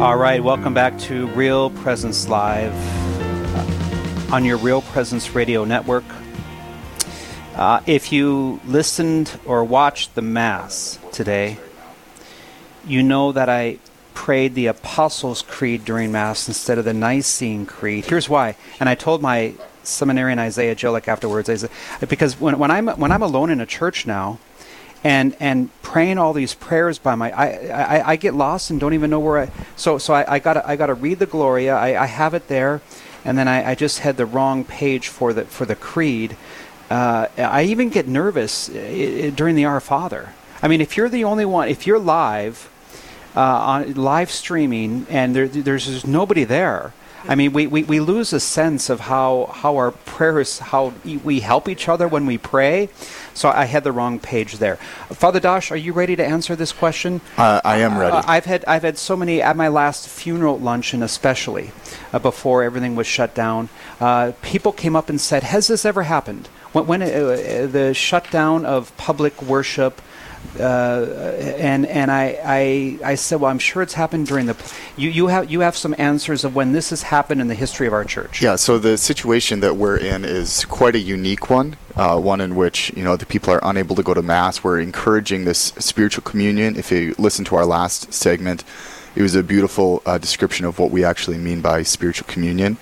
All right, welcome back to Real Presence Live on your Real Presence Radio Network. Uh, if you listened or watched the Mass today, you know that I prayed the Apostles' Creed during Mass instead of the Nicene Creed. Here's why. And I told my seminarian Isaiah Jillick afterwards, I said, because when, when, I'm, when I'm alone in a church now, and and praying all these prayers by my I, I, I get lost and don't even know where I so so I, I gotta I gotta read the Gloria. I, I have it there. And then I, I just had the wrong page for the for the creed. Uh, I even get nervous uh, during the Our Father. I mean if you're the only one if you're live uh, on live streaming and there, there's just nobody there I mean, we, we, we lose a sense of how, how our prayers, how we help each other when we pray. So I had the wrong page there. Father Dosh, are you ready to answer this question? Uh, I am ready. Uh, I've had I've had so many at my last funeral luncheon, especially uh, before everything was shut down. Uh, people came up and said, "Has this ever happened?" When, when uh, the shutdown of public worship uh, and and I, I I said, well, I'm sure it's happened during the. You you have you have some answers of when this has happened in the history of our church. Yeah. So the situation that we're in is quite a unique one. Uh, one in which you know the people are unable to go to mass. We're encouraging this spiritual communion. If you listen to our last segment, it was a beautiful uh, description of what we actually mean by spiritual communion.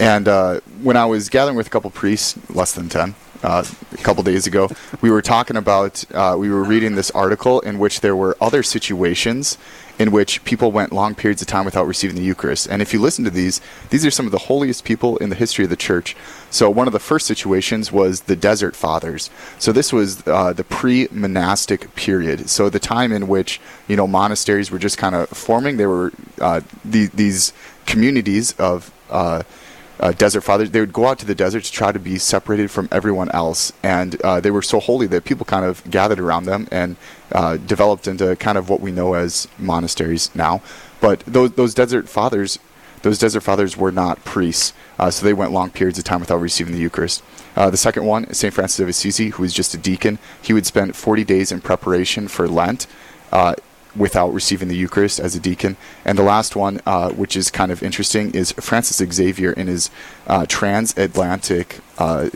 And uh, when I was gathering with a couple priests, less than ten, uh, a couple days ago, we were talking about, uh, we were reading this article in which there were other situations in which people went long periods of time without receiving the Eucharist. And if you listen to these, these are some of the holiest people in the history of the church. So one of the first situations was the Desert Fathers. So this was uh, the pre-monastic period. So the time in which you know monasteries were just kind of forming. They were uh, the, these communities of uh, uh, desert fathers. They would go out to the desert to try to be separated from everyone else, and uh, they were so holy that people kind of gathered around them and uh, developed into kind of what we know as monasteries now. But those those desert fathers, those desert fathers were not priests, uh, so they went long periods of time without receiving the Eucharist. Uh, the second one, Saint Francis of Assisi, who was just a deacon, he would spend 40 days in preparation for Lent. Without receiving the Eucharist as a deacon. And the last one, uh, which is kind of interesting, is Francis Xavier in his uh, transatlantic uh,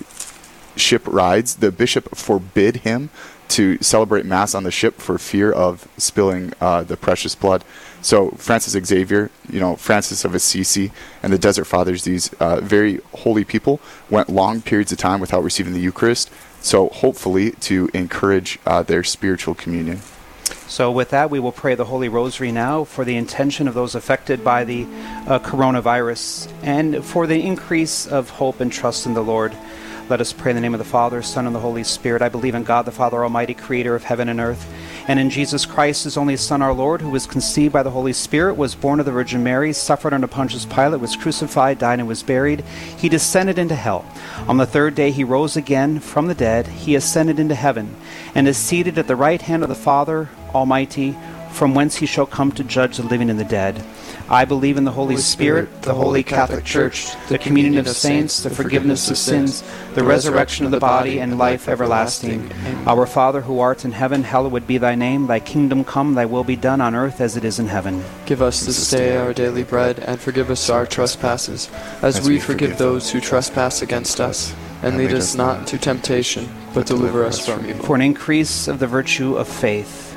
ship rides. The bishop forbid him to celebrate Mass on the ship for fear of spilling uh, the precious blood. So Francis Xavier, you know, Francis of Assisi, and the Desert Fathers, these uh, very holy people, went long periods of time without receiving the Eucharist. So hopefully to encourage uh, their spiritual communion. So, with that, we will pray the Holy Rosary now for the intention of those affected by the uh, coronavirus and for the increase of hope and trust in the Lord. Let us pray in the name of the Father, Son, and the Holy Spirit. I believe in God, the Father Almighty, creator of heaven and earth, and in Jesus Christ, his only Son, our Lord, who was conceived by the Holy Spirit, was born of the Virgin Mary, suffered under Pontius Pilate, was crucified, died, and was buried. He descended into hell. On the third day, he rose again from the dead. He ascended into heaven, and is seated at the right hand of the Father Almighty, from whence he shall come to judge the living and the dead. I believe in the Holy, Holy Spirit, Spirit, the Holy Catholic Church, the communion of saints, the forgiveness of sins, the resurrection of the body, and life everlasting. Our Father who art in heaven, hallowed be thy name. Thy kingdom come, thy will be done on earth as it is in heaven. Give us this day our daily bread, and forgive us our trespasses, as we forgive those who trespass against us. And lead us not into temptation, but deliver us from evil. For an increase of the virtue of faith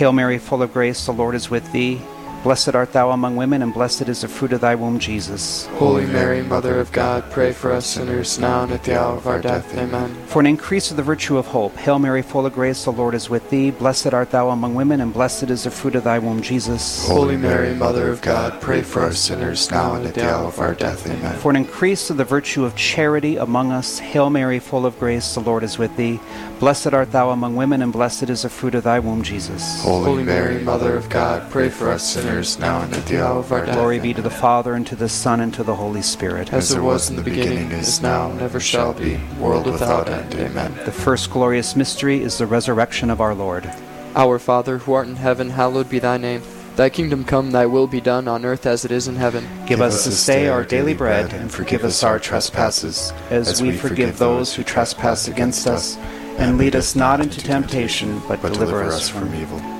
Hail Mary, full of grace, the Lord is with thee. Blessed art thou among women, and blessed is the fruit of thy womb, Jesus. Holy Mary, Mother of God, pray for us sinners now and at the hour of our death. Amen. For an increase of the virtue of hope, Hail Mary, full of grace, the Lord is with thee. Blessed art thou among women, and blessed is the fruit of thy womb, Jesus. Holy Mary, Mother of God, pray for us sinners now and at the hour of our death. Amen. For an increase of the virtue of charity among us, Hail Mary, full of grace, the Lord is with thee. Blessed art thou among women, and blessed is the fruit of thy womb, Jesus. Holy Mary, Mother of God, pray for us sinners now and at the hour of our death. Glory be to the Father, and to the Son, and to the Holy Spirit. As it was in the beginning, is now, and ever shall be, world without end. Amen. The first glorious mystery is the resurrection of our Lord. Our Father, who art in heaven, hallowed be thy name. Thy kingdom come, thy will be done on earth as it is in heaven. Give us this day our daily bread, and forgive us our trespasses, as we forgive those who trespass against us and lead us not into temptation, but deliver us from evil.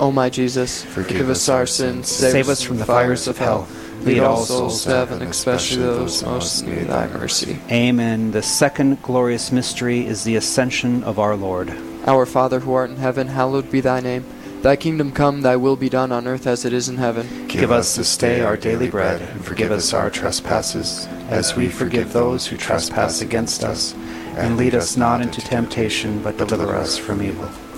O my Jesus, forgive us our sins, Save us from the fires of hell. Lead all souls to heaven, especially those most in need of thy mercy. Amen. The second glorious mystery is the ascension of our Lord. Our Father who art in heaven, hallowed be thy name. Thy kingdom come, thy will be done on earth as it is in heaven. Give us this day our daily bread, and forgive us our trespasses, as we forgive those who trespass against us. And lead us not into temptation, but deliver us from evil.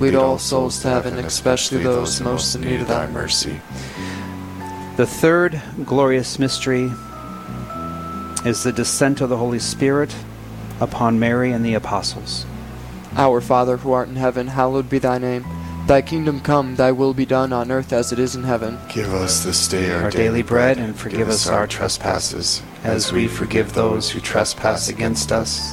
Lead all souls to heaven, especially those most in need of thy mercy. The third glorious mystery is the descent of the Holy Spirit upon Mary and the apostles. Our Father who art in heaven, hallowed be thy name. Thy kingdom come, thy will be done on earth as it is in heaven. Give us this day our, Our daily bread, and forgive us our trespasses, as we forgive those who trespass against us.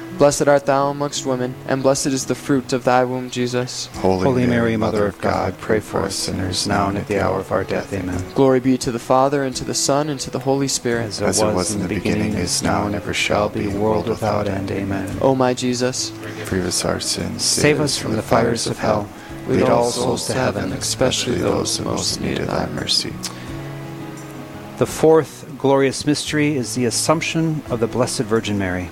Blessed art thou amongst women, and blessed is the fruit of thy womb, Jesus. Holy Holy Mary, Mother of God, pray for us sinners now and at the hour of our death. Amen. Glory be to the Father, and to the Son, and to the Holy Spirit. As it was in the beginning, is now, and ever shall be, world without end. Amen. O my Jesus, Forgive us our sins. Save us from the fires of hell. lead all souls to heaven, especially those who most need thy mercy. The fourth glorious mystery is the Assumption of the Blessed Virgin Mary.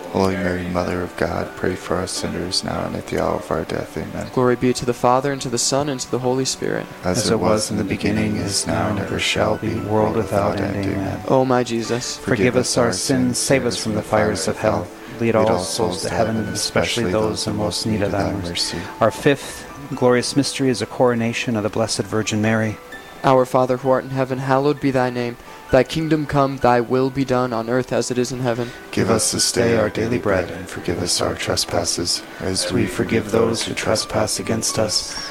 Holy Mary, Mother of God, pray for us sinners now and at the hour of our death. Amen. Glory be to the Father, and to the Son, and to the Holy Spirit. As, it was in the beginning, is now, and ever shall be, world without end. Amen. O my Jesus, Forgive us our sins, save us from the fires of hell. Lead all souls to heaven, especially those in most need of thy mercy. Our fifth glorious mystery is a coronation of the Blessed Virgin Mary. our Father who art in heaven, hallowed be thy name. Thy kingdom come, thy will be done on earth as it is in heaven. Give us this day our daily bread, and forgive us our trespasses, as we forgive those who trespass against us.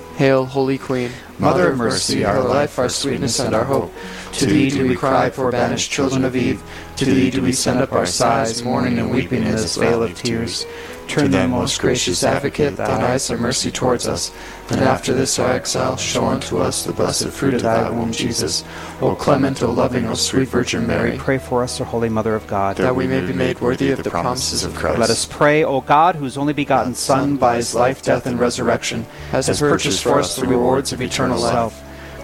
Hail, Holy Queen. Mother of mercy, our life, our sweetness, and our hope. To thee do we cry, poor banished children of Eve. To thee do we send up our sighs, mourning and weeping in this vale of tears. Turn then, most gracious advocate, thine eyes of mercy towards us, and after this our exile, show unto us the blessed fruit of thy womb, Jesus. O clement, O loving, O sweet Virgin Mary, pray for us, O Holy Mother of God, that we may be made worthy of the promises of Christ. Let us pray, O God, whose only begotten Son, by his life, death, and resurrection, Has has purchased for us the rewards of eternal life.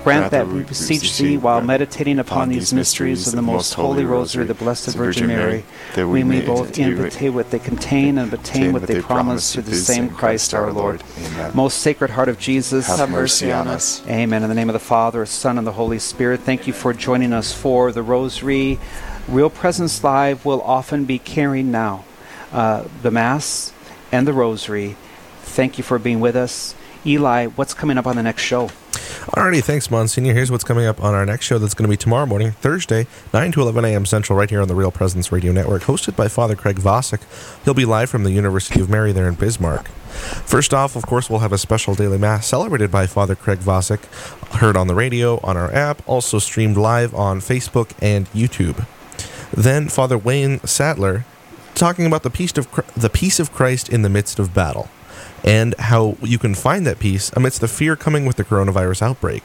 Grant that we beseech thee, while meditating upon these mysteries of the most holy rosary the Blessed Virgin Mary, that we may both imitate what they contain and obtain what they promise through the same Christ our Lord. Amen. Most Sacred Heart of Jesus, Have mercy on us. Amen. In the name of the Father, Son, and the Holy Spirit, thank you for joining us for the Rosary. Real Presence Live will often be carrying now uh, the Mass and the Rosary. Thank you for being with us. Eli, what's coming up on the next show? Alrighty, thanks, Monsignor. Here's what's coming up on our next show that's going to be tomorrow morning, Thursday, 9 to 11 a.m. Central, right here on the Real Presence Radio Network, hosted by Father Craig Vosick. He'll be live from the University of Mary there in Bismarck. First off, of course, we'll have a special daily mass celebrated by Father Craig Vosick, heard on the radio, on our app, also streamed live on Facebook and YouTube. Then Father Wayne Sattler talking about the peace of the peace of Christ in the midst of battle and how you can find that peace amidst the fear coming with the coronavirus outbreak.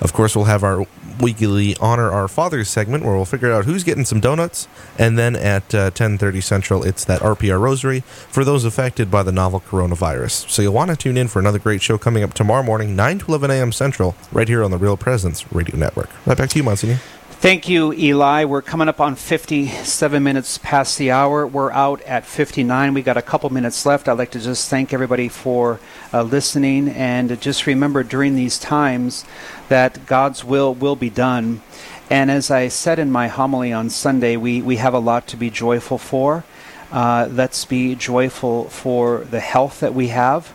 Of course, we'll have our weekly honor our fathers segment where we'll figure out who's getting some donuts, and then at uh, 10:30 Central, it's that RPR Rosary for those affected by the novel coronavirus. So you'll want to tune in for another great show coming up tomorrow morning, 9 to 11 a.m. Central, right here on the Real Presence Radio Network. Right back to you, Monsignor. Thank you, Eli. We're coming up on 57 minutes past the hour. We're out at 59. We got a couple minutes left. I'd like to just thank everybody for uh, listening and just remember during these times that God's will will be done. And as I said in my homily on Sunday, we, we have a lot to be joyful for. Uh, let's be joyful for the health that we have.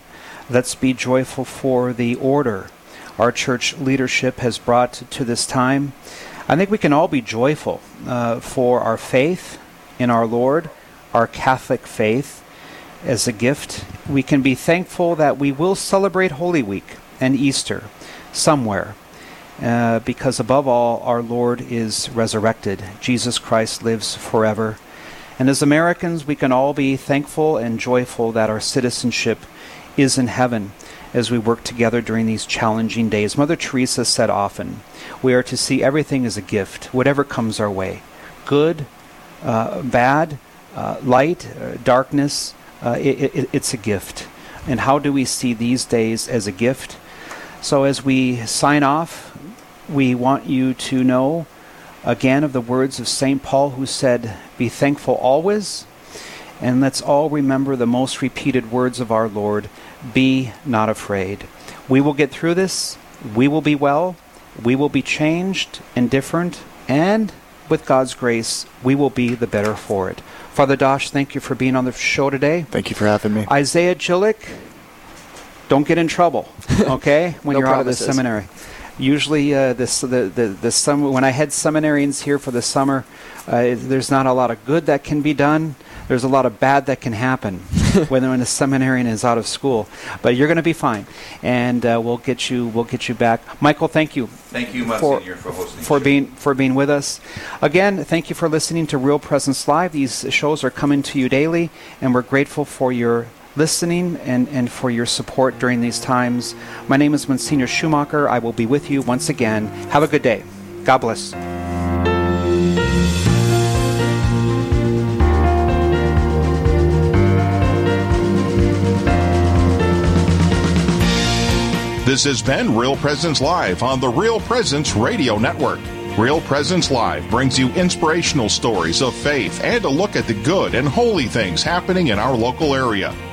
Let's be joyful for the order our church leadership has brought to this time. I think we can all be joyful uh, for our faith in our Lord, our Catholic faith as a gift. We can be thankful that we will celebrate Holy Week and Easter somewhere. Uh, because above all, our Lord is resurrected. Jesus Christ lives forever. And as Americans, we can all be thankful and joyful that our citizenship is in heaven as we work together during these challenging days. Mother Teresa said often, we are to see everything as a gift, whatever comes our way good, uh, bad, uh, light, uh, darkness. Uh, it, it, it's a gift. And how do we see these days as a gift? So, as we sign off, we want you to know again of the words of St. Paul, who said, Be thankful always. And let's all remember the most repeated words of our Lord Be not afraid. We will get through this. We will be well. We will be changed and different. And with God's grace, we will be the better for it. Father Dosh, thank you for being on the show today. Thank you for having me. Isaiah Jillick, don't get in trouble, okay, when No you're out of the seminary. Usually, uh, this the the the summer when I had seminarians here for the summer, uh, there's not a lot of good that can be done. There's a lot of bad that can happen when when a seminarian is out of school. But you're going to be fine, and uh, we'll get you we'll get you back. Michael, thank you Thank you, for, Monsignor, for hosting. for being for being with us. Again, thank you for listening to Real Presence Live. These shows are coming to you daily, and we're grateful for your listening and, and for your support during these times. My name is Monsignor Schumacher. I will be with you once again. Have a good day. God bless. This has been Real Presence Live on the Real Presence Radio Network. Real Presence Live brings you inspirational stories of faith and a look at the good and holy things happening in our local area.